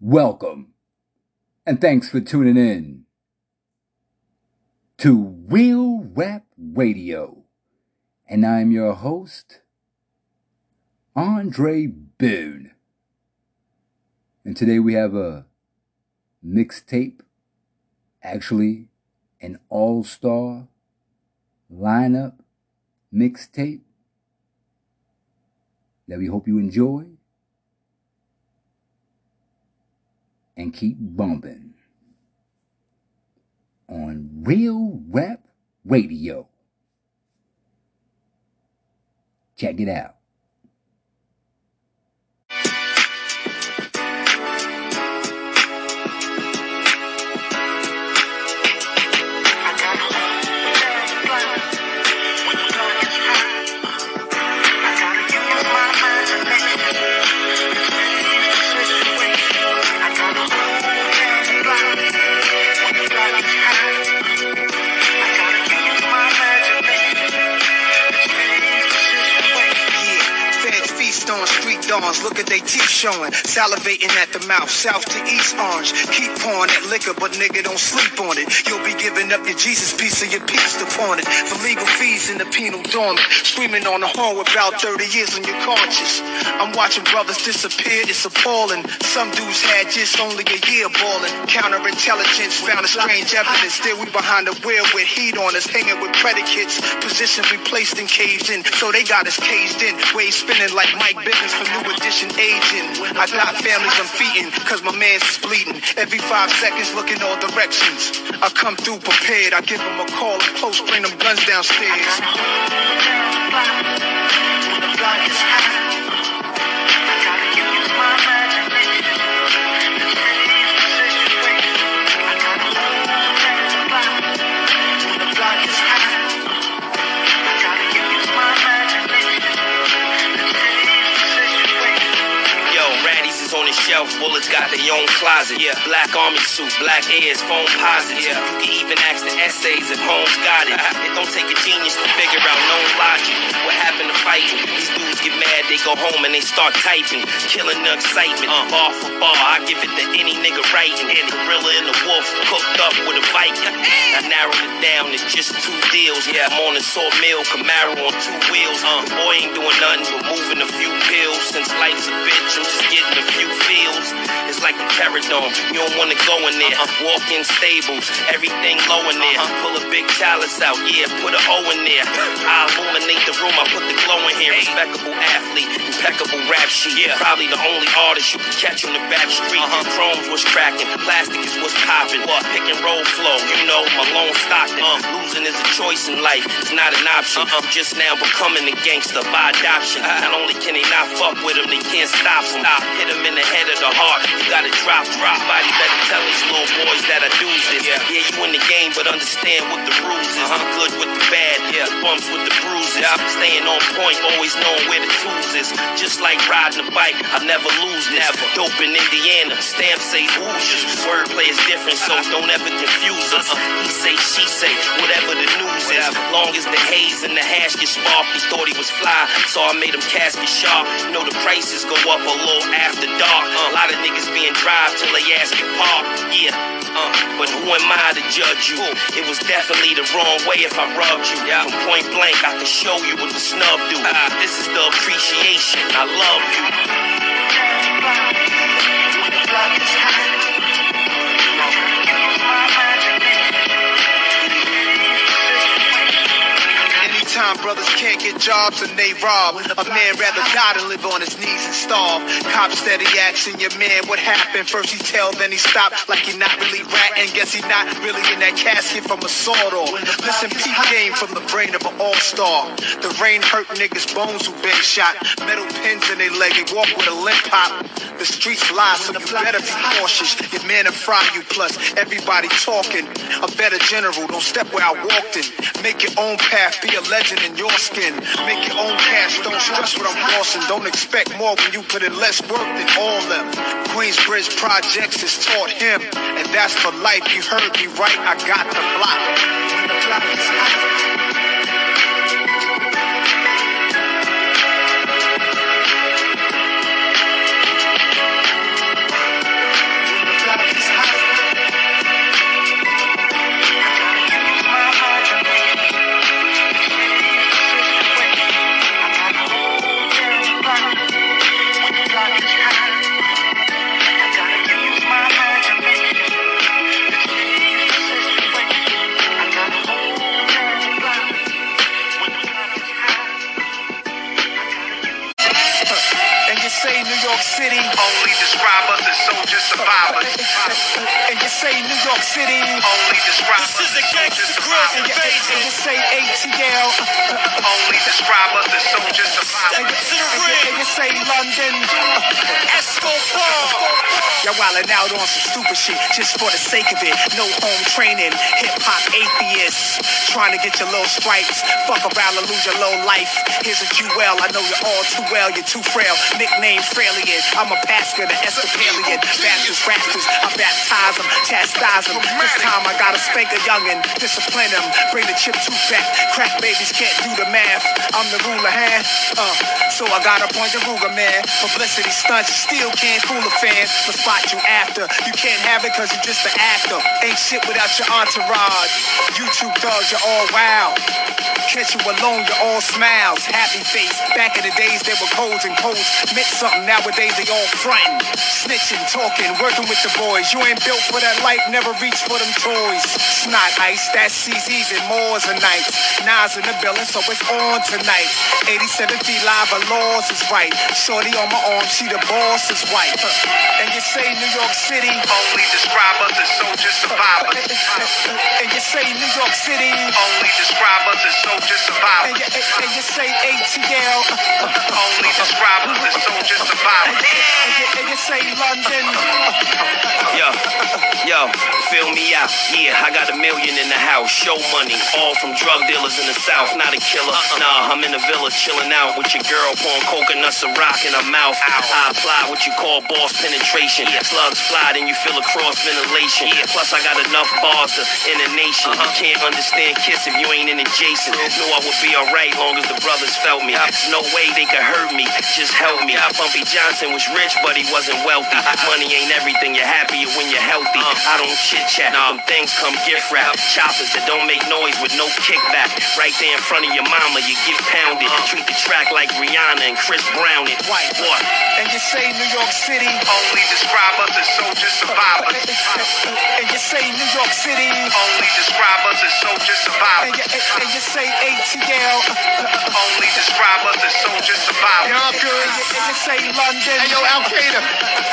welcome, and thanks for tuning in to Real Rap Radio. And I'm your host, Andre Boone. And today we have a mixtape, actually, an all star lineup mixtape that we hope you enjoy and keep bumping on Real Rap Radio. Check it out. Look at they teeth showing, salivating at the mouth, south to east orange. Keep pouring that liquor, but nigga don't sleep on it. You'll be giving up your Jesus piece of your peace upon it. For legal fees in the penal dormant, screaming on the horn with about 30 years on your conscience. I'm watching brothers disappear, it's appalling. Some dudes had just only a year balling. Counterintelligence found a strange evidence. Still we behind the wheel with heat on us, hanging with predicates. Position we placed and caged in, so they got us caged in. Waves spinning like Mike Bivins for new edition aging. I got families I'm feeding, cause my man's is bleeding. Every five seconds, looking all directions. I come through prepared, I give them a call up close, bring them guns downstairs. Bullets got their own closet. Yeah, black army suit, black ears, phone positive. Yeah, you can even ask the essays if Holmes got it. It don't take a genius to figure out known logic. What happened to fighting? These dudes get mad, they go home and they start typing, killing the excitement. Bar for bar, I give it to any nigga writing. And the gorilla and the wolf cooked up with a Viking. I narrowed it down, it's just two deals. Yeah, I'm on a sawmill, Camaro on two wheels. Uh, boy ain't doing nothing but moving a few pills. Since life's a bitch, I'm just getting a few feels. It's like a dome, you don't wanna go in there. Uh-huh. Walk in stables, everything low in there. Uh-huh. Pull a big chalice out, yeah, put a O in there. I illuminate the room, I put the glow in here. Respectable athlete, impeccable rap sheet. Yeah, probably the only artist you can catch on the back street. huh Chrome's was cracking, plastic is what's popping. What? Pick and roll flow, you know, Malone Stockton. Uh, losing is a choice in life, it's not an option. I'm just now becoming a gangster by adoption. Not only can they not fuck with him, they can't stop him. Hit him in the head of the heart, you gotta drop, drop. Somebody better tell these little boys that I do this. Yeah, yeah you in the game, but understand what the rules is. I'm good with the bad, yeah, bumps with the bruises. I'm staying on point, always knowing where the tools is. Just like riding a bike, I never lose this. Never. Dope in Indiana, stamp say Hoosiers. Wordplay is different, so uh-uh. don't ever confuse us. Uh-uh. He say, she say, whatever the news is. Long as the haze and the hash get sparked, he thought he was fly, so I made him casket sharp. You know the prices go up a little after dark. Uh, a lot of niggas being drive till they ask you park. Yeah. Uh, but who am I to judge you? It was definitely the wrong way if I rubbed you. From point blank, I can show you what the snub do. Uh, this is the appreciation. I love you. Anytime brothers can't get jobs and they rob, a man rather die than live on his knees and starve. Cop steady asking your man what happened. First he tell, then he stop like he not really ratting. Guess he not really in that casket from a sword off. Listen, peep game from the brain of an all-star. The rain hurt niggas' bones who been shot. Metal pins in their leg, they walk with a limp hop. The streets lie, so you better be cautious. Your man will fry you, plus everybody talking. A better general, don't step where I walked in. Make your own path, be a legend in your skin. Make your own cash, don't stress what I'm bossing. Don't expect more when you put in less work than all them. Queensbridge Projects has taught him, and that's for life. You heard me right, I got the block. Wildin' out on some stupid shit just for the sake of it. No home training, hip hop atheists. Trying to get your little stripes. Fuck around and lose your little life. Here's you well. I know you're all too well. You're too frail. Nickname Frailian. I'm a pastor, the Episcopalian. Bastards, rascals. I baptize them, chastise them. This time I gotta spank a youngin', discipline him. Bring the chip tooth back. Crack babies can't do the math. I'm the ruler hand. Uh, so I gotta point the Ruger man. Publicity stunts, still can't fool a fan. The spot you after. You can't have it cause you're just an actor. Ain't shit without your entourage. YouTube thugs, you're all wild. Catch you alone, you're all smiles. Happy face. Back in the days, they were codes and codes. Meant something, nowadays they all frontin'. Snitching, talking, working with the boys. You ain't built for that life, never reach for them toys. Snot ice, that's CZ's and more's a night. Nas in the building, so it's on tonight. 87 feet live, but laws is right. Shorty on my arm, she the boss is white. And you say New York City. Only describe us as soldiers, survivors. And you say New York City. Only describe us as soldiers, And survivors. you, and you say ATL. Only describe us as soldiers, survivors. And you, and you say London. Yo, yo, fill me out. Yeah, I got a million in the house. Show money, all from drug dealers in the south. Not a killer. Nah, I'm in the villa chilling out with your girl, pouring coconuts and rock in her mouth. I apply what you call boss penetration. Slugs fly, then you feel a cross ventilation. Yeah. Plus, I got enough bars to in a nation. You can't understand Kiss if you ain't in adjacent. Knew I would be alright long as the brothers felt me. There's no way they could hurt me. Just help me. Bumpy Johnson was rich, but he wasn't wealthy. Money ain't everything. You're happier when you're healthy. Uh. I don't chit chat. Them things come gift wrap. Choppers that don't make noise with no kickback. Right there in front of your mama, you get pounded. Uh. Treat the track like Rihanna and Chris Brown. It white what? And you say New York City. Only describe us as soldiers, survivors. And you say New York City. Only describe us as soldiers, And survivors. you, and you say ATL. Only describe us as soldiers, survivors. And you, and you say London. Hey, yo, Al Qaeda.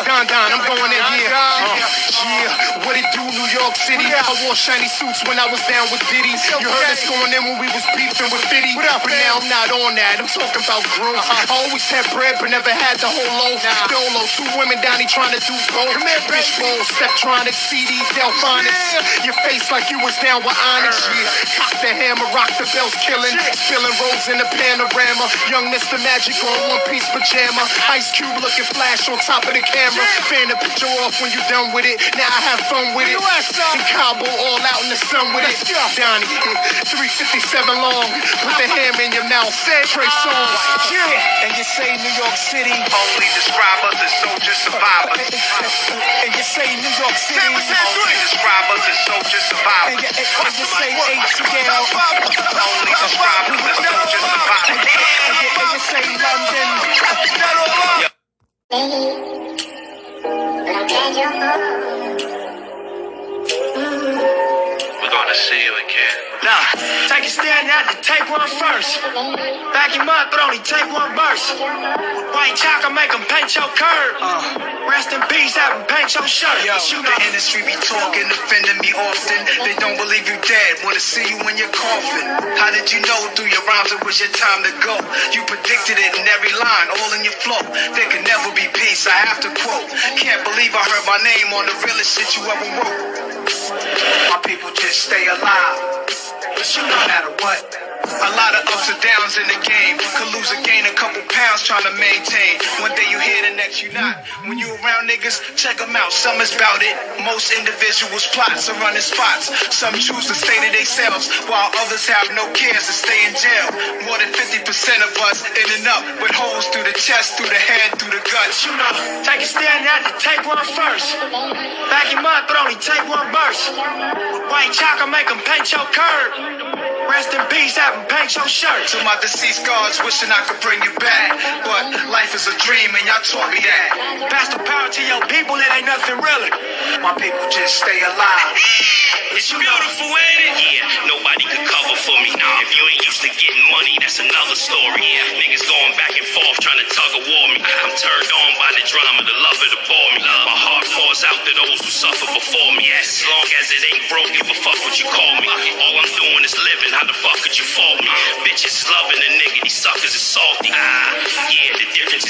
Don Don, I'm going in here. Uh, yeah, what it do, New York City? I wore shiny suits when I was down with Diddy. You heard us going in when we was beefing with Fitty. But now I'm not on that. I'm talking about growth. I always had bread, but never had the whole loaf. Dolo, two women down here trying to do both. Come here, bitch bowl, step trying to see these Delfonics. Your face like you was down with Onyx. Yeah, cock the hammer, rock the bells, killing. Spilling rolls in the panorama. Young Mr. Magic on one piece pajama. Ice Cube looking flash on top of the camera. Fan the picture off when you done with it. Now I have fun with it. In Cabo, all out in the sun with it. Donnie, 357 long. Put the hammer in your mouth. Trey Songz. Yeah. And you say New York City. Only describe us as soldiers, survivors. And you say New York City. Only describe us as soldiers, And survivors. you, and you say ATL. Only describe us as soldiers, survivors. And you, and you say London. We're gonna see you again. Now, take a stand out to take one first. Back him up, but only take one verse. White chalk, make him paint your curb. Uh. Rest in peace, have him paint your shirt. Yo, you the know. industry be talking, offending me often. They don't believe you dead, wanna see you in your coffin. How did you know through your rhymes it was your time to go? You predicted it in every line, all in your flow. There could never be peace, I have to quote. Can't believe I heard my name on the realest shit you ever wrote. My people just stay alive. No matter what. A lot of ups and downs in the game. Could lose or gain a couple pounds trying to maintain. One day you here, the next you not. When you around niggas, check them out. Some is about it. Most individuals plots are running spots. Some choose to stay to themselves, while others have no cares to stay in jail. More than 50% of us in and up with holes through the chest, through the head, through the guts. You know, take a stand out to take one first. Back him up, but only take one verse. White chalk, make him paint your curb. Rest in peace, have him paint your shirt. To my deceased guards, wishing I could bring you back. Is a dream, and y'all taught me that. Pass the power to your people, it ain't nothing really. My people just stay alive. It's beautiful, ain't it? Yeah, nobody could cover for me. Nah, if you ain't used to getting money, that's another story. Yeah, niggas going back and forth trying to tug a war me. I'm turned on by the drama, the love of the bore me. My heart pours out to those who suffered before me. As long as it ain't broke, give a fuck what you call me. All I'm doing is living. How the fuck could you fault me? Bitches loving a nigga. These suckers is salty.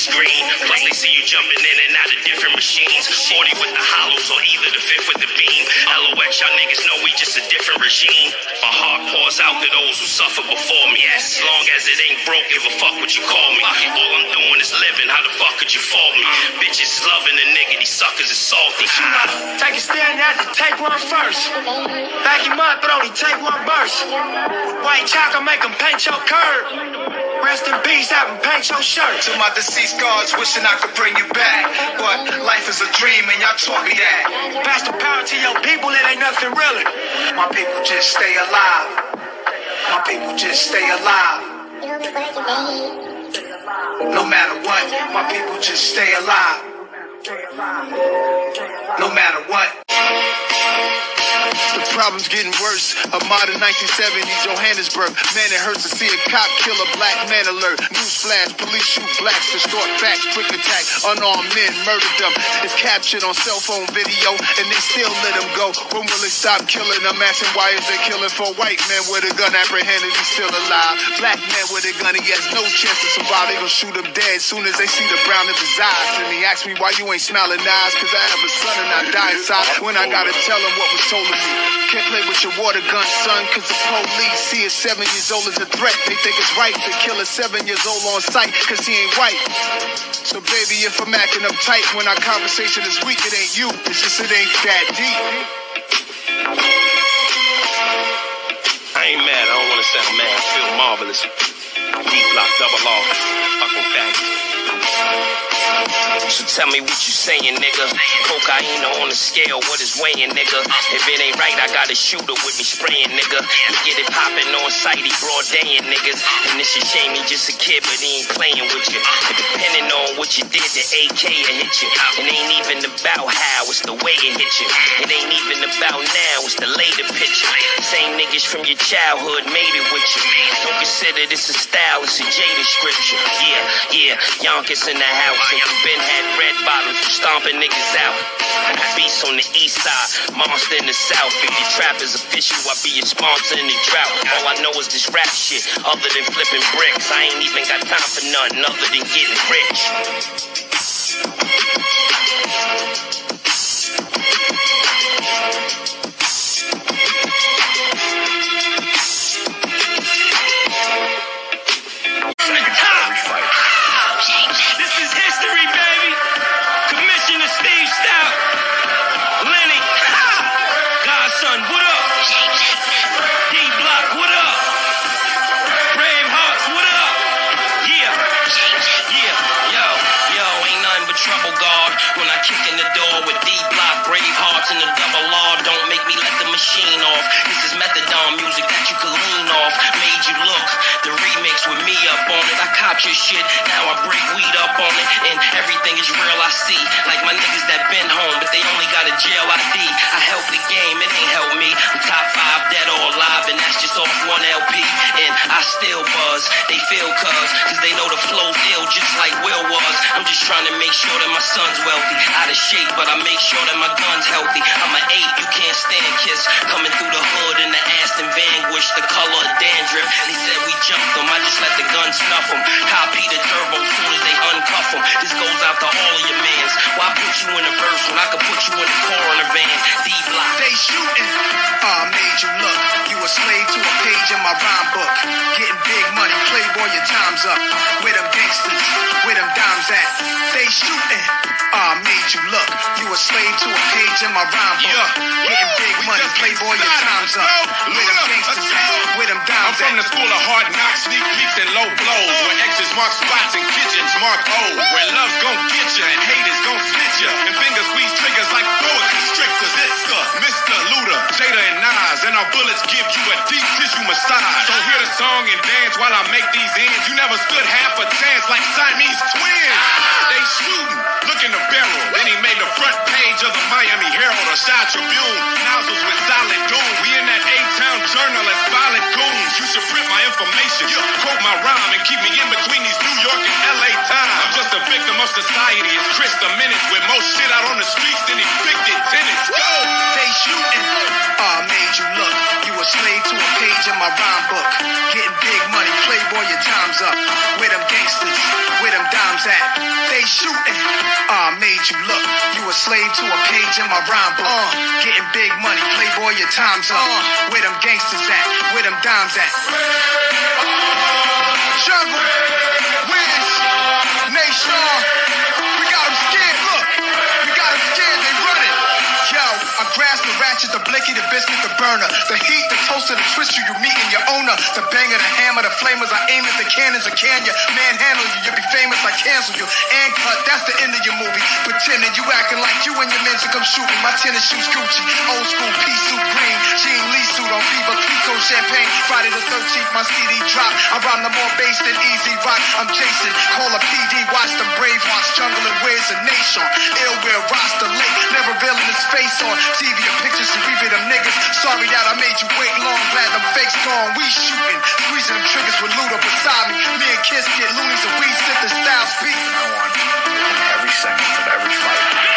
Green. They see you jumping in and out of different machines. 40 with the hollows or either the fifth with the beam. LOX, y'all niggas know we just a different regime. My heart pours out to those who suffered before me. As long as it ain't broke, give a fuck what you call me. All I'm doing is living. How the fuck could you fault me? Bitches is loving a nigga. These suckers is salty. Take a stand out to take one first. Back him up, but only take one burst. White chalk, make him paint your curb. Rest in peace, have him paint your shirt. To my deceased gods, wishing I could bring you back. But life is a dream and y'all taught me that. Pass the power to your people, it ain't nothing really. My people just stay alive. My people just stay alive. No matter what, my people just stay alive. No matter what. Problem's getting worse. A modern 1970s Johannesburg. Man, it hurts to see a cop kill a black man alert. Newsflash, police shoot blacks, distort facts, quick attack, unarmed men murdered them. It's captured on cell phone video, and they still let them go. When will they stop killing them? Asking why is they killing for white men with a gun apprehended? He's still alive. Black man with a gun, he has no chance to survive. They gonna shoot him dead soon as they see the brown of his eyes. And he asked me why you ain't smiling eyes, cause I have a son and I die inside. When I gotta tell him what was told of me. Can't play with your water gun, son, cause the police see a seven years old as a threat. They think it's right to kill a seven years old on sight, cause he ain't white. So baby, if I'm acting uptight when our conversation is weak, it ain't you. It's just it ain't that deep. I ain't mad. I don't want to sound mad. I feel marvelous. Deep block, double R. Fucking fact. So tell me what you saying, nigga. Cocaine on the scale, what is weighing, nigga? If it ain't right, I got a shooter with me spraying, nigga. We get it popping on sight, he broad daying, niggas. And it's a shame he just a kid, but he ain't playing with you. But depending on what you did, the AK will hit you. It ain't even about how, it's the way it hit you. About now, it's the later picture. Same niggas from your childhood made it with you. Don't consider this a style, it's a jaded scripture. Yeah, yeah, Yonkers in the house. And you been had red bottles, stomping niggas out. Beast on the east side, monster in the south. If your trap is official, I be your sponsor in the drought. All I know is this rap shit, other than flipping bricks. I ain't even got time for nothing other than getting rich. The top. This is history, baby. Commissioner Steve Stoute. Lenny. Godson, what up? D Block, what up? Brave Hearts, what up? Yeah. Yeah. Yo, yo, ain't nothing but trouble, God. When I kick in the door with D Block, Brave Hearts, and the double law, don't make me let the machine off. This is methadone music that you can lean off. Made Your shit. Now I break weed up on it. And everything is real I see. Like my niggas that been home, but they only got a jail ID. I I still buzz. They feel cuz, cause they know the flow ill just like Will was. I'm just trying to make sure that my son's wealthy. Out of shape, but I make sure that my gun's healthy. I'm an eight, you can't stand kiss. Coming through the hood in the Aston Vanquish, the color of dandruff. They said we jumped them, I just let the gun snuff them. Copy the turbo soon as they uncuff them. This goes out to all of your mans. Why put you in a verse when I could put you in the coroner van? D block. They shooting. I made you look. You a slave to a page in my rhyme book. Getting big money, playboy, your time's up. Where them gangsters, where them dimes at? They shooting. I made you look. You a slave to a page in my rhyme book. Getting big money, playboy, your time's up. Where them gangsters? Where them I'm from the school of hard knocks, sneak peeks and low blows. Where X's mark spots and kitchens mark O's. Where love's gon' get ya and haters gon' split ya. And fingers squeeze triggers like boa constrictors. It's the Mr. Luda, Jada and Nas. And our bullets give you a deep tissue massage. So hear the song and dance while I make these ends. You never stood half a chance like Siamese twins. They shooting, look in barrel. Then he made the front page of the Miami Herald or Chi Tribune. Nozzles with solid doom. We in that A-Town journal as violent goons. You should print my information, quote my rhyme, and keep me in between these New York and LA times. I'm just a victim of society. It's Chris the Menace with more shit out on the streets than evicted tenants. Go! shooting. I made you look. You a slave to a page in my rhyme book. Getting big money, playboy, your time's up. Where them gangsters, where them dimes at? They shooting. I made you look. You a slave to a page in my rhyme book. Uh, getting big money, playboy, your time's up. Uh, where them gangsters at? Where them dimes at? Jungle, Wiz, Nation, we got them scared. I grasp the ratchet, the blicky, the biscuit, the burner. The heat, the toaster, the twister, you meeting your owner. The banger, the hammer, the flamers, I aim at the cannons, I can you. Manhandle you, you'll be famous, I cancel you. And cut, that's the end of your movie. Pretending you acting like you and your men should come shooting. My tennis shoes Gucci, old school pea suit green. Jean Lee suit on Veuve Clicquot champagne. Friday the 13th, my CD drop. I rhyme the more bass than easy rock. I'm Jason, call a PD, watch the brave watch jungle and where's the nation? Ill will roster late, never revealing his face on TV pictures to read them niggas. Sorry that I made you wait long, glad them fakes gone. We shooting, squeezing them triggers with Luda beside me. Me and Kiss get loonies and we sit the style speak. I want every second of every fight.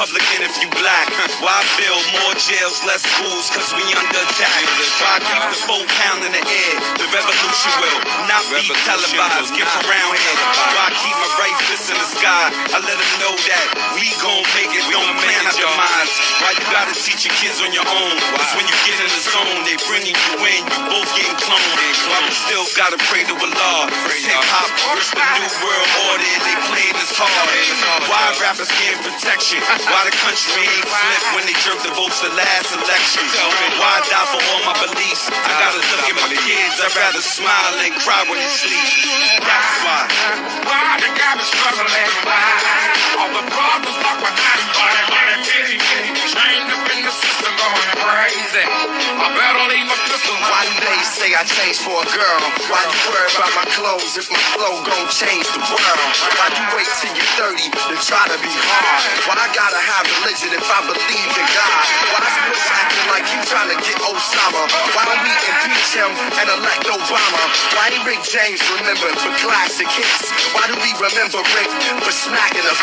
Republican if you black? Why build more jails, less schools, cause we under attack? Why keep the four pound in the air? The revolution will not be televised. Get around here. Why keep my right fist in the sky? I let them know that we gon' make it, we don't plan our demise. Why you gotta teach your kids on your own? Cause when you get in the zone, they bringing you in, you both getting cloned. Why we still gotta pray to Allah? Hip hop, it's the new world order, they playing this hard. Why rappers getting protection? Why the country ain't flip when they jerk the votes the last election? Why I die for all my beliefs? I gotta look at my kids, I'd rather smile than cry when they sleep. That's why. Why the guy been struggling? Why? All the problems locked behind body, body, pity, pity. Chained up in the system, going crazy. I better leave my pistol. Why do they say I changed for a girl? Why you worry about my clothes if my flow gon' change the world? Why you wait till you're 30 to try to be hard? Why I gotta have religion if I believe in God? Why is Bush acting like he trying to get Osama? Why don't we impeach him and elect Obama? Why ain't Rick James remembered for classic hits? Why do we remember Rick for smacking us?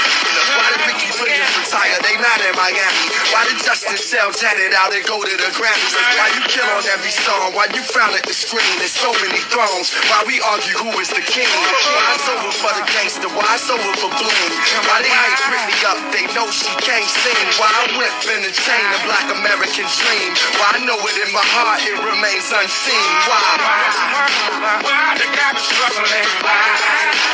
Why did Ricky Williams retire? They mad in Miami. Why did Justin sell Janet out and go to the Grammys? Why you kill on every song? Why you frown at the screen? There's so many thrones. Why we argue who is the king? Why it's over for the gangster? Why it's over for Bloom? Why they hate Britney up? They know she can't sing. Why I whip in the chain, a black American dream? Why I know it in my heart, it remains unseen. Why? Why the guy been struggling? Why?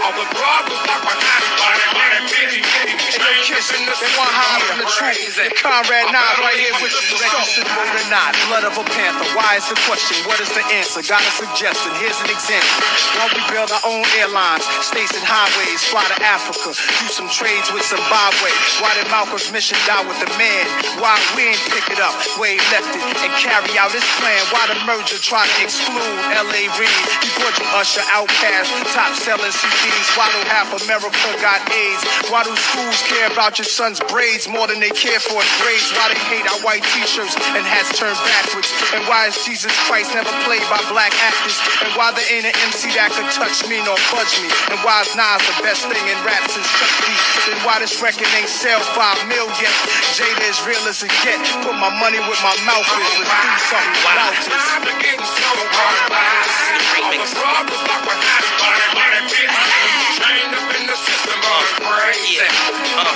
All the problems locked behind body, body, pity, pity. Chained up in the They want high from the truth. The Conrad Nas right here with you. Vote or not. Blood of a panther. Why is the question? What is the answer? Got a suggestion. Here's an example. Why we build our own airlines, states and highways, fly to Africa, do some with Zimbabwe. Why did Malcolm's mission die with the man? Why we ain't pick it up where he left it and carry out his plan? Why the merger try to exclude L.A. Reid? Brought you Usher, Outkast, top selling CDs. Why do half America got AIDS? Why do schools care about your son's braids more than they care for his grades? Why they hate our white t-shirts and and hats turned backwards? And why is Jesus Christ never played by black actors? And why there ain't an MC that could touch me nor budge me? And why is Nas the best thing in rap since Chuck D? Then why this record ain't sell five million? Jada is real as it get. Put my money where my mouth is. Let's do something about this. Yeah, uh,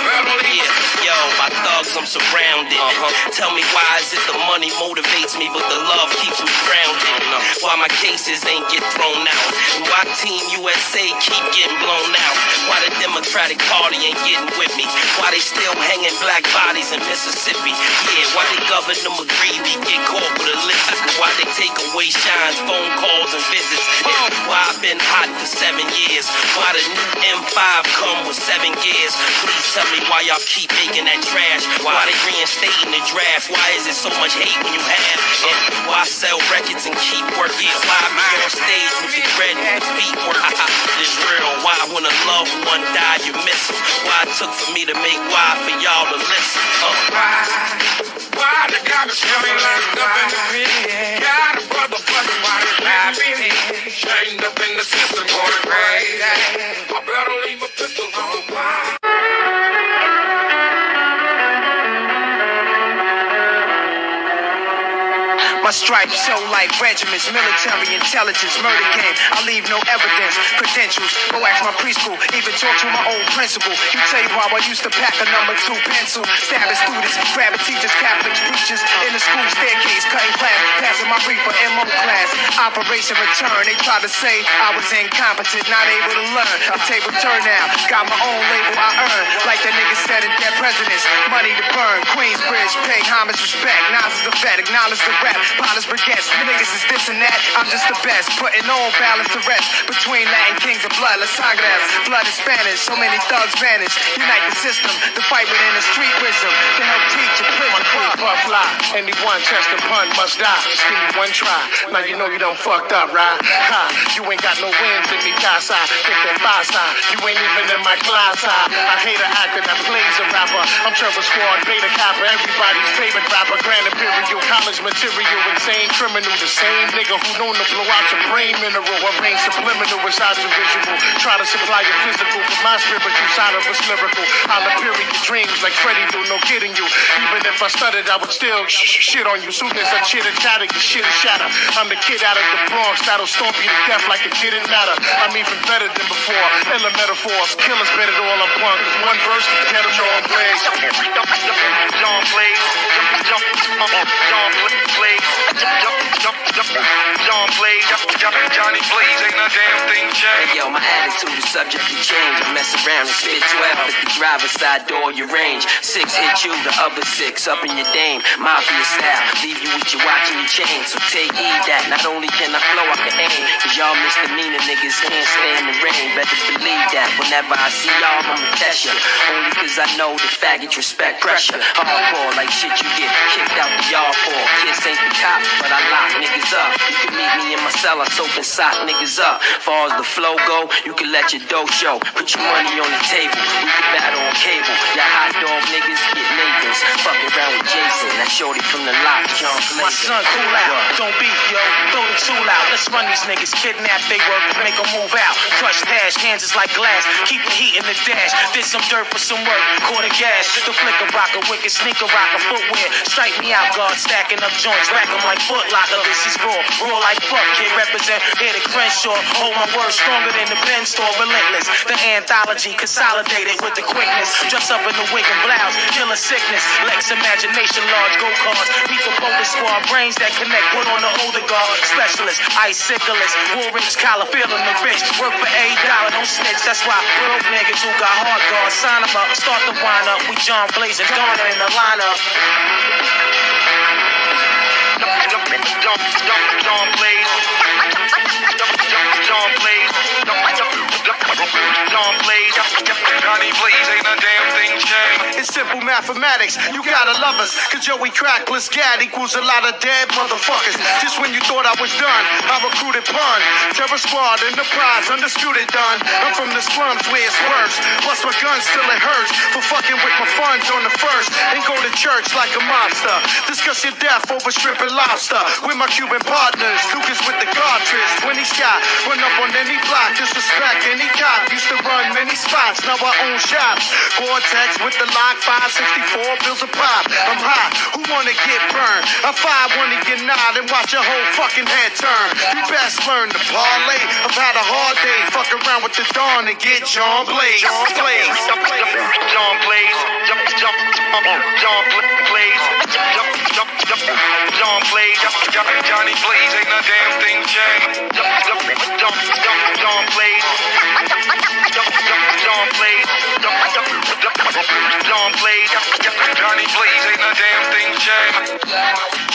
yeah, yo, my thugs, I'm surrounded. Uh-huh. Tell me why is it the money motivates me, but the love keeps me grounded? Why my cases ain't get thrown out? Why Team USA keep getting blown out? Why the Democratic Party ain't getting with me? Why they still hanging black bodies in Mississippi? Yeah, why they Governor McGreevey get caught with a list? Why they take away Shyne's phone calls and visits? Yeah, why I've been hot for seven years? Why the new M5 come with seven gears? Please tell me why y'all keep making that trash. Why they reinstating the draft? Why is it so much hate when you have? Why sell records and keep working? Why be on stage with your bread and feet working? It's real. Why when a loved one die you miss them? Why it took for me to make why for y'all to listen? Uh. Stripes like regiments, military intelligence, murder game. I leave no evidence, credentials. Go ask my preschool, even talk to my old principal. You tell you how I used to pack a number two pencil, stabbing students, grabbing teachers, Catholics, preachers in the school staircase, cutting class, passing my reaper MO class. Operation Return, they try to say I was incompetent, not able to learn. The table turn now, got my own label I earn, like that nigga said in Dead Presidents. Money to burn, Queensbridge, pay homage, respect. Nas is a vet, acknowledge the rap. Pilots, briquettes, niggas is this and that. I'm just the best, putting all balance to rest between Latin kings of blood. Let's. Blood is Spanish, so many thugs vanish. Unite the system, the fight within the street wisdom to help teach a Quick puff fly, anyone chest to pun must die. Just give me one try. Now you know you done fucked up, right? Ha, you ain't got no wins in me, casa. Think that five. You ain't even in my class. I, I hate an actor that plays a rapper. I'm Terror Squad, Beta Kappa, everybody's favorite rapper. Grand Imperial, college material, insane criminal. The same nigga who known to blow out your brain mineral. Arrange subliminal inside your visual. Try to supply your physical, but my spiritual side of us lyrical. I'll appear in your dreams like Freddy do, no kidding you. Even if I stuttered, I would still sh- sh- shit on you. Soon as I chitter chatter, your shit is shatter. I'm the kid out of the Bronx that'll stomp you to death like it didn't matter. I'm even better than before. Illa metaphors, killers better than all I'm punk. One verse, get them all blaze. John Blaze, John John Blaze, John Blaze, Johnny Blaze, ain't a damn thing changed. Yo, my attitude is subject to change. I mess around and spit 12 at the driver's side door, your range. Six hit you, the other six up in your dame. Mafia style, leave you with your watch and your chain. So take heed that not only can I flow, I can aim. Cause y'all misdemeanor niggas can't stand the rain. Better believe that whenever I see y'all, I'ma test ya. Only cause I know the faggots respect pressure. Hardcore like shit you get kicked out the yard for. Kids ain't the cops, but I lock niggas up. You can meet me in my cell, I soap and sock niggas up. Far as the flow go, you can let your dough show. Put your money on the table, we can battle on cable. Y'all hot dog niggas get Nathan's. Fuck around with Jason, that shorty from the lot, John My son, cool out. Don't beef, yo. Throw the tool out. Let's run these niggas. Kidnap they work. Make them move out. Crush dash. Hands is like glass. Keep the heat in the dash. Did some dirt for some work. Quarter gas. The flicker rocker. Wicked sneaker rocker. Footwear. Strike me out, guard. Stacking up joints. Rack 'em like foot locker. This is raw. Raw like fuck. Kid represent. The Crenshaw. Hold my word stronger than the pen store. Relentless. The anthology. Consolidated with the quickness. Dress up in the wig and blouse. Killer sickness. Lex imagination. Large go cards. Meet the boulder squad. Brains that connect. Put on the older guard. Specialist. Iciclist. Woolrich collar. Feeling the rich. Work for a dollar. Don't snitch. That's why broke niggas who got hard guards. Sign 'em up. Start the wind up. We John Blaze and Donna in the lineup. John Blaze, John Blaze, It's simple. mathematics. You gotta love us, cause Joey Crackless Gad equals a lot of dead motherfuckers. Just when you thought I was done, I recruited pun. Terror squad, enterprise, undisputed done. I'm from the slums where it's worse. Plus my gun still it hurts for fucking with my funds on the first. And go to church like a mobster. Discuss your death over shrimp and lobster. With my Cuban partners, Lucas with the cartridge. When he shot, run up on any block, disrespect any cop. Used to run many spots, now I own shops. Vortex with the lock, 564 bills a pop. I'm hot, who wanna get burned? I five wanna get nod and watch your whole fucking head turn. You best learn to parlay. I've had a hard day, fuck around with the dawn and get John Blaze. John Blaze. John Blaze, jump, jump, John Blaze, jump, jump, John Blaze, Johnny Blaze, ain't no damn thing changed. John Blaze, John Blaze, John Blaze, Johnny Blaze, ain't no damn thing changed.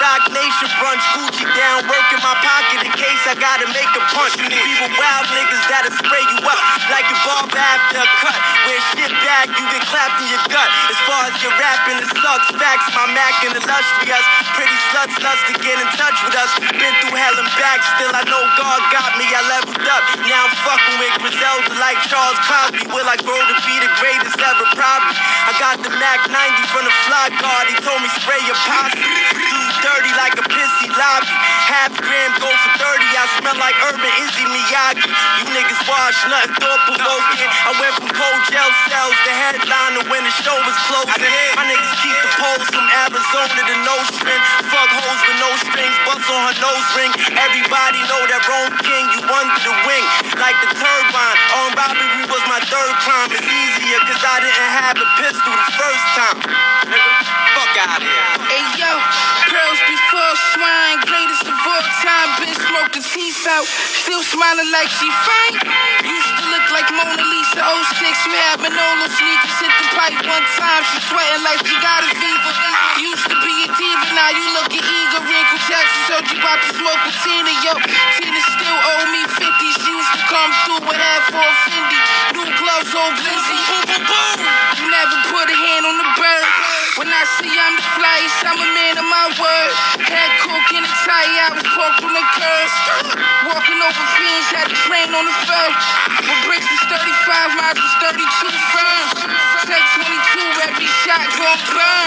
Roc Nation brunch, Gucci down, working my pocket in case I gotta make a punch. People wild niggas that'll spray you up like a ball after a cut. Wear shit back, you get clapped in your gut. As far as your rapping, it sucks. Facts, my Mac and illustrious. Pretty sluts lust to get in touch with us. Been through hell and back, still I know God got me. I leveled up. Now I'm fucking with Griselda like Charles Crosby. Will I grow to be the greatest ever? Probably. I got the Mac 90 from the fly guard. He told me spray your posse. Dude dirty like a pissy lobby. Half gram go for 30. I smell like urban Issey Miyake. You niggas wash nothing thought provoking. I went from cold jail cells to headliner when the show was closing. My niggas keep the poles from Arizona to no string. Fuck hoes with no strings. Bust on her nose ring. Everybody know that Rome King. You under the wing like the turbine. On robbery was my third crime. It's easier cause I didn't have a pistol the first time. Nigga, fuck out here. Swine, greatest of all time. Been teeth out, still smiling like she fine. Used to look like Mona Lisa 06. You had Manolo sneakers, hit the pipe one time. She sweating like she got a fever. Used to be a diva, now you looking eager. Wrinkle Jackson told you about to smoke with Tina. Yo, Tina still owe me 50. She used to come through with half for a Fendi. New gloves, old. Boom. You never put a hand on the bird. When I say I'm the flyest, I'm a man of my word. Head cook in a tie, I was parked on the curb. Walking over fiends, had a train on the firm. With bricks is 35, miles is 32 firms. Take 22, every shot gon' burn.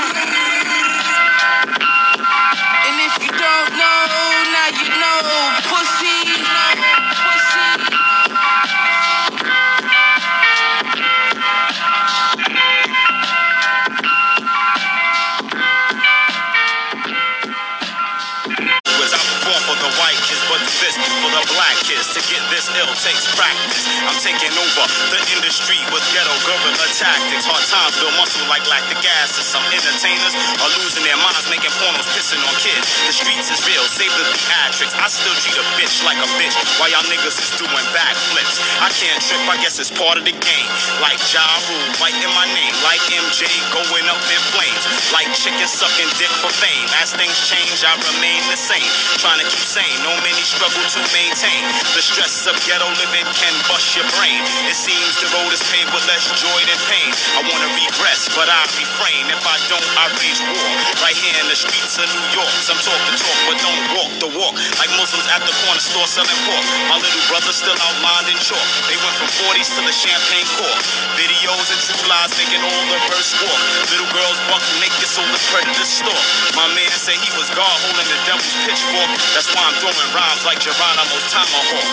Taking over the industry with ghetto guerrilla tactics. Hard times build muscle like lactic acid. Some entertainers are losing their minds, making pornos, pissing on kids. The streets is real, save the theatrics. I still treat a bitch like a bitch, while y'all niggas is doing backflips. I can't trip, I guess it's part of the game. Like Ja Rule, fighting my name. Like MJ, going up in flames. Like chicken sucking dick for fame. As things change, I remain the same. Trying to keep sane, no many struggle to maintain. The stress of ghetto living can bust your brain. It seems the road is paved with less joy than pain. I wanna regress, but I refrain. If I don't, I rage war. Right here in the streets of New York. Some talk the talk, but don't walk the walk. Like Muslims at the corner store selling pork. My little brother still outlined in chalk. They went from 40s to the champagne cork. Videos and true lies making all the verse walk. Little buck naked so the predators stalk. My man said he was God holding the devil's pitchfork. That's why I'm throwing rhymes like Geronimo's tomahawk.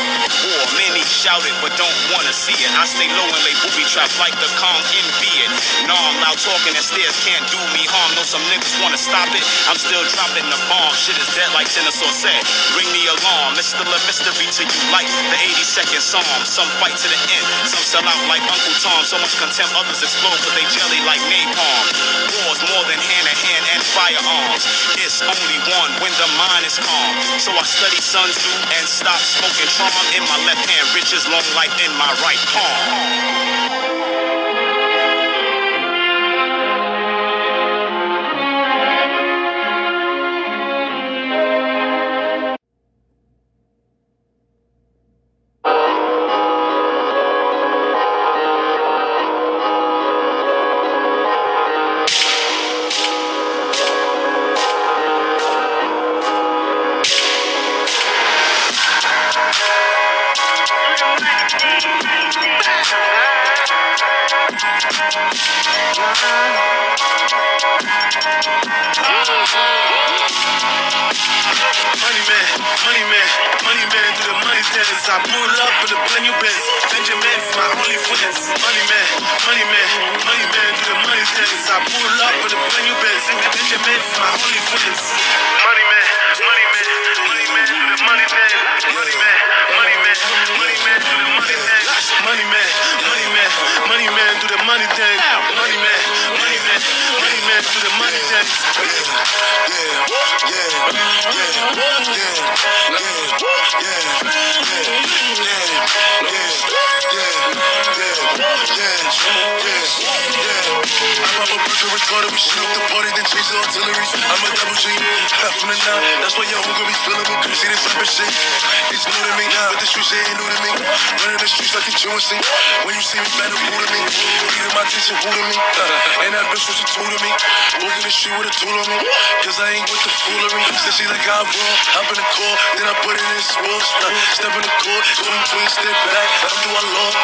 War, many shout it but don't wanna see it. I stay low and lay booby traps like the Kong in it. No, I'm loud talking and stairs can't do me harm. Know some niggas wanna stop it. I'm still dropping the bomb. Shit is dead like Dinosaur said. Ring the alarm. It's still a mystery to you like the 82nd Psalm. Some fight to the end. Some sell out like Uncle Tom. So much contempt, others explode cause they jelly like napalm. War's more than hand to hand and firearms. It's only one when the mind is calm. So I study Sun Tzu and stop smoking charm. In my left hand, riches, long life in my right palm. Money. I pull up with a brand new Benz. Benjamin, my only friends. Money man, money man, money man do the money dance. I pull up with a brand new Benz. Benjamin, my only friends. Money man, money man, money man do the money dance. Money man, money man, money man do the money dance. Money man, money man, money man do the money dance. Money man, money man, money man do the money dance. I'm up a burger retarded, we shoot up the party, then change the artillery. I'm a double G, half from the nine. That's why y'all gonna be feeling me. See this type of shit, it's new to me, but the streets ain't new to me. Running the streets like a truancy. When you see me, better who to me. Needed my attention, who to me. And that bitch was a tool to me. Walking the street with a tool on me, cause I ain't with the foolery. Said she like I roll, hop in the car, then I put it in sports. Uh, step the court, step back. I love.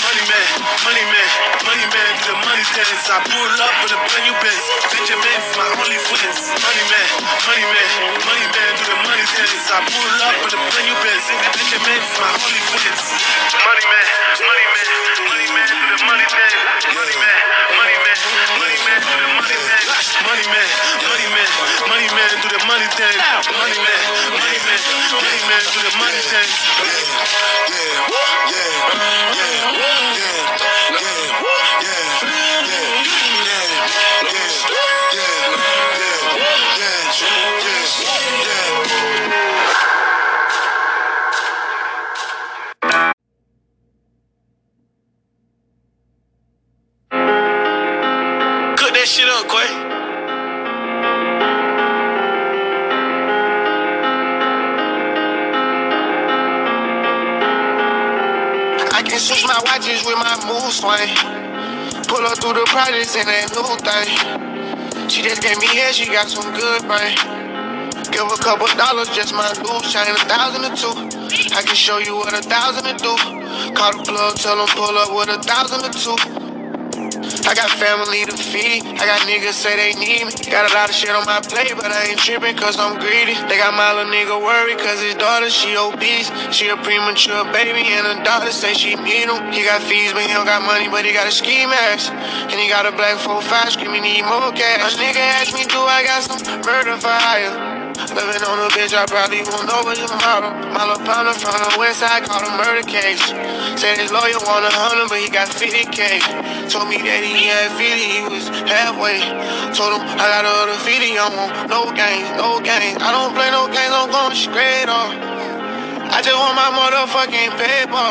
Money man, money man, money man the money dance. I pull up with a brand new Benz. Benjamin, my only friends. Money man, money man, money man do the money dance. I pull up with a brand new Benz. Benjamin, my only friends. Money Projects in that new thing. She just gave me head, she got some good brain. Give a couple dollars, just my loose chain, a thousand or two. I can show you what a thousand to do. Call the plug, tell them pull up with a thousand or two. I got family to feed. I got niggas say they need me. Got a lot of shit on my plate, but I ain't tripping cause I'm greedy. They got my little nigga worried cause his daughter, she obese. She a premature baby and her daughter say she need him. He got fees, but he don't got money, but he got a ski mask. And he got a black 4-5 screaming, need more cash. A nigga asked me, do I got some murder for hire? Living on a bitch, I probably won't know what your model. My little partner from the west side called a murder case. Said his lawyer want a hundred, but he got 50k. Told me that he had 50, he was halfway. Told him I got other 50, I want no games, no games. I don't play no games, I'm going straight off. I just want my motherfucking paper.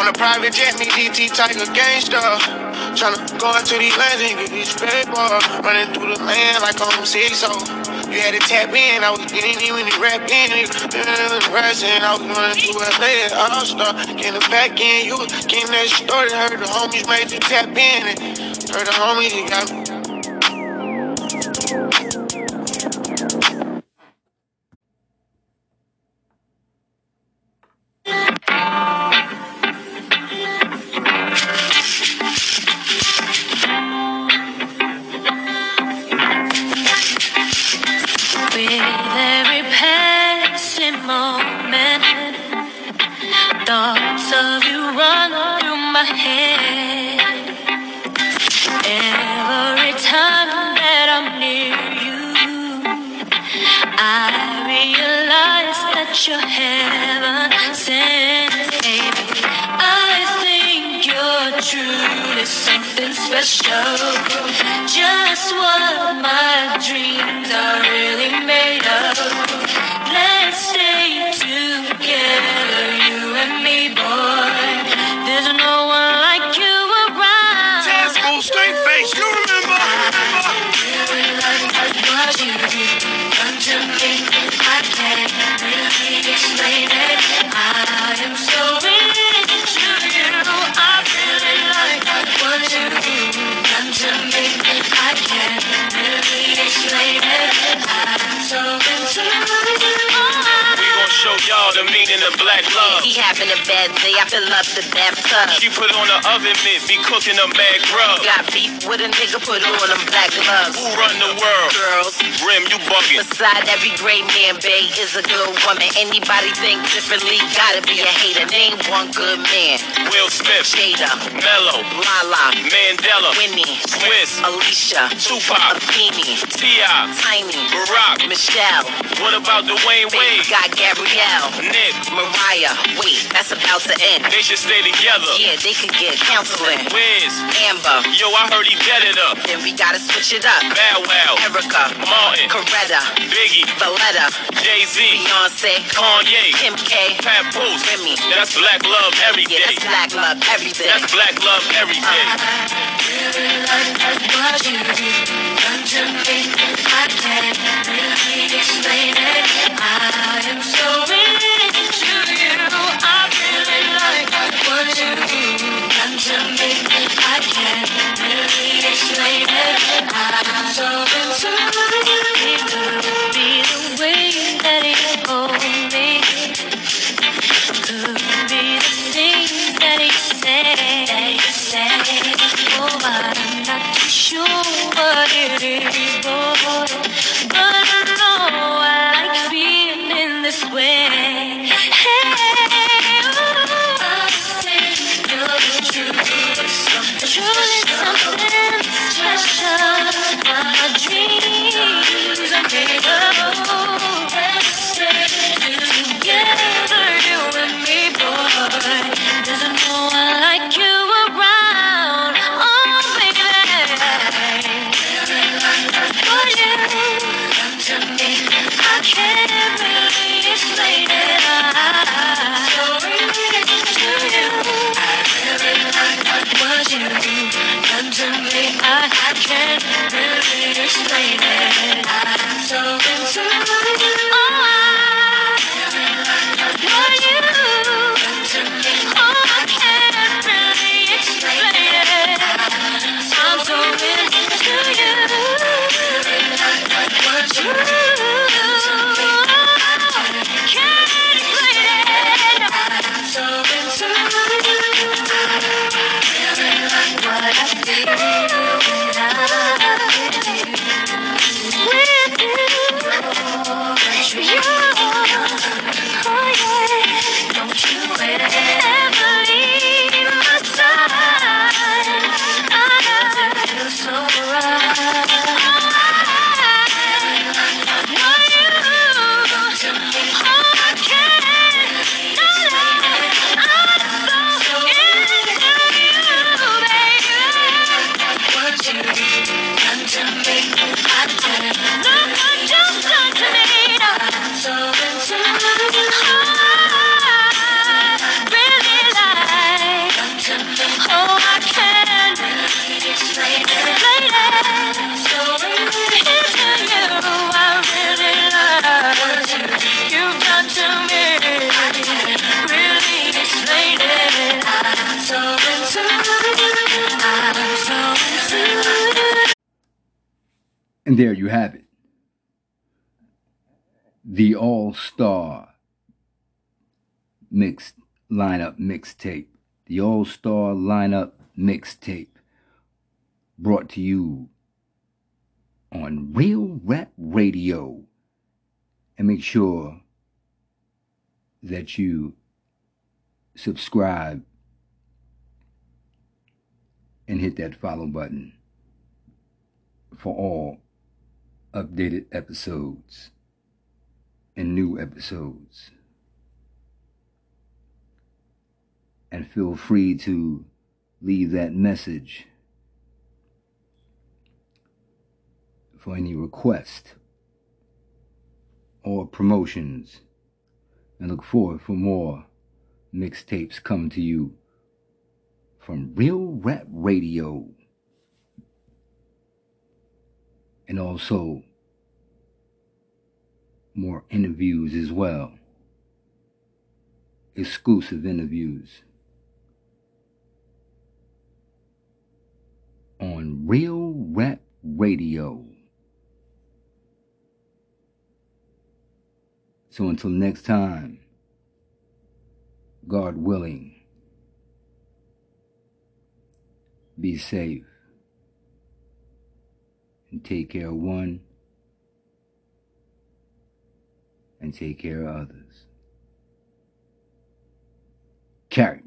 On a private jet, me DT Tiger gangster. Tryna go into these lands and get this paper. Running through the land like I'm six so You had to tap in, I was getting you in you rap in. Pressing, mm, I was running through LA, all star. Getting the back in, you was getting that story. Heard the homies made you tap in. And heard the homies, you got With moment, thoughts of you run through my head. Every time that I'm near you, I realize that you're heaven sent, baby. I think you're truly something special. Just what my dreams are really made of. Y'all the mean champagne and a black love. He having a bad day, I fill up the bathtub. She put on the oven mitt, be cooking a mad grub. Got beef with a nigga, put on them black gloves. Who run the world? Girls. Rim, you bugging. Beside every great man, bae is a good woman. Anybody think differently, gotta be a hater. Name one good man. Will Smith, Jada, Melo, Lala, Mandela, Winnie, Swizz, Alicia, Tupac, Afeni, T.I., Tiny, Barack, Michelle. What about Dwyane Wade? got Gabrielle, Nick, Mariah. Wait, that's about to end. they should stay together. Yeah, they could get counseling. Wiz, Amber, yo, I heard he dead it up. then we gotta switch it up. Bow Wow, Erica, Martin, Coretta, Biggie, Valletta, Jay Z, Beyonce, Kanye, Kim K. Papoose. Remy. That's black love every Yeah, that's black love every day. That's black love every day. Uh-huh. Really like what you done to me. I can't really explain it. I am I can't really explain it. I'm so you have it. The All Star mixed lineup mixtape. The All Star lineup mixtape brought to you on Real Rap Radio. And make sure that you subscribe and hit that follow button for all updated episodes and new episodes. And feel free to leave that message for any request or promotions. And look forward for more mixtapes coming to you from Real Rap Radio. And also more interviews as well. Exclusive interviews on Real Rap Radio. So until next time, God willing, be safe and take care of one and take care of others. Carry.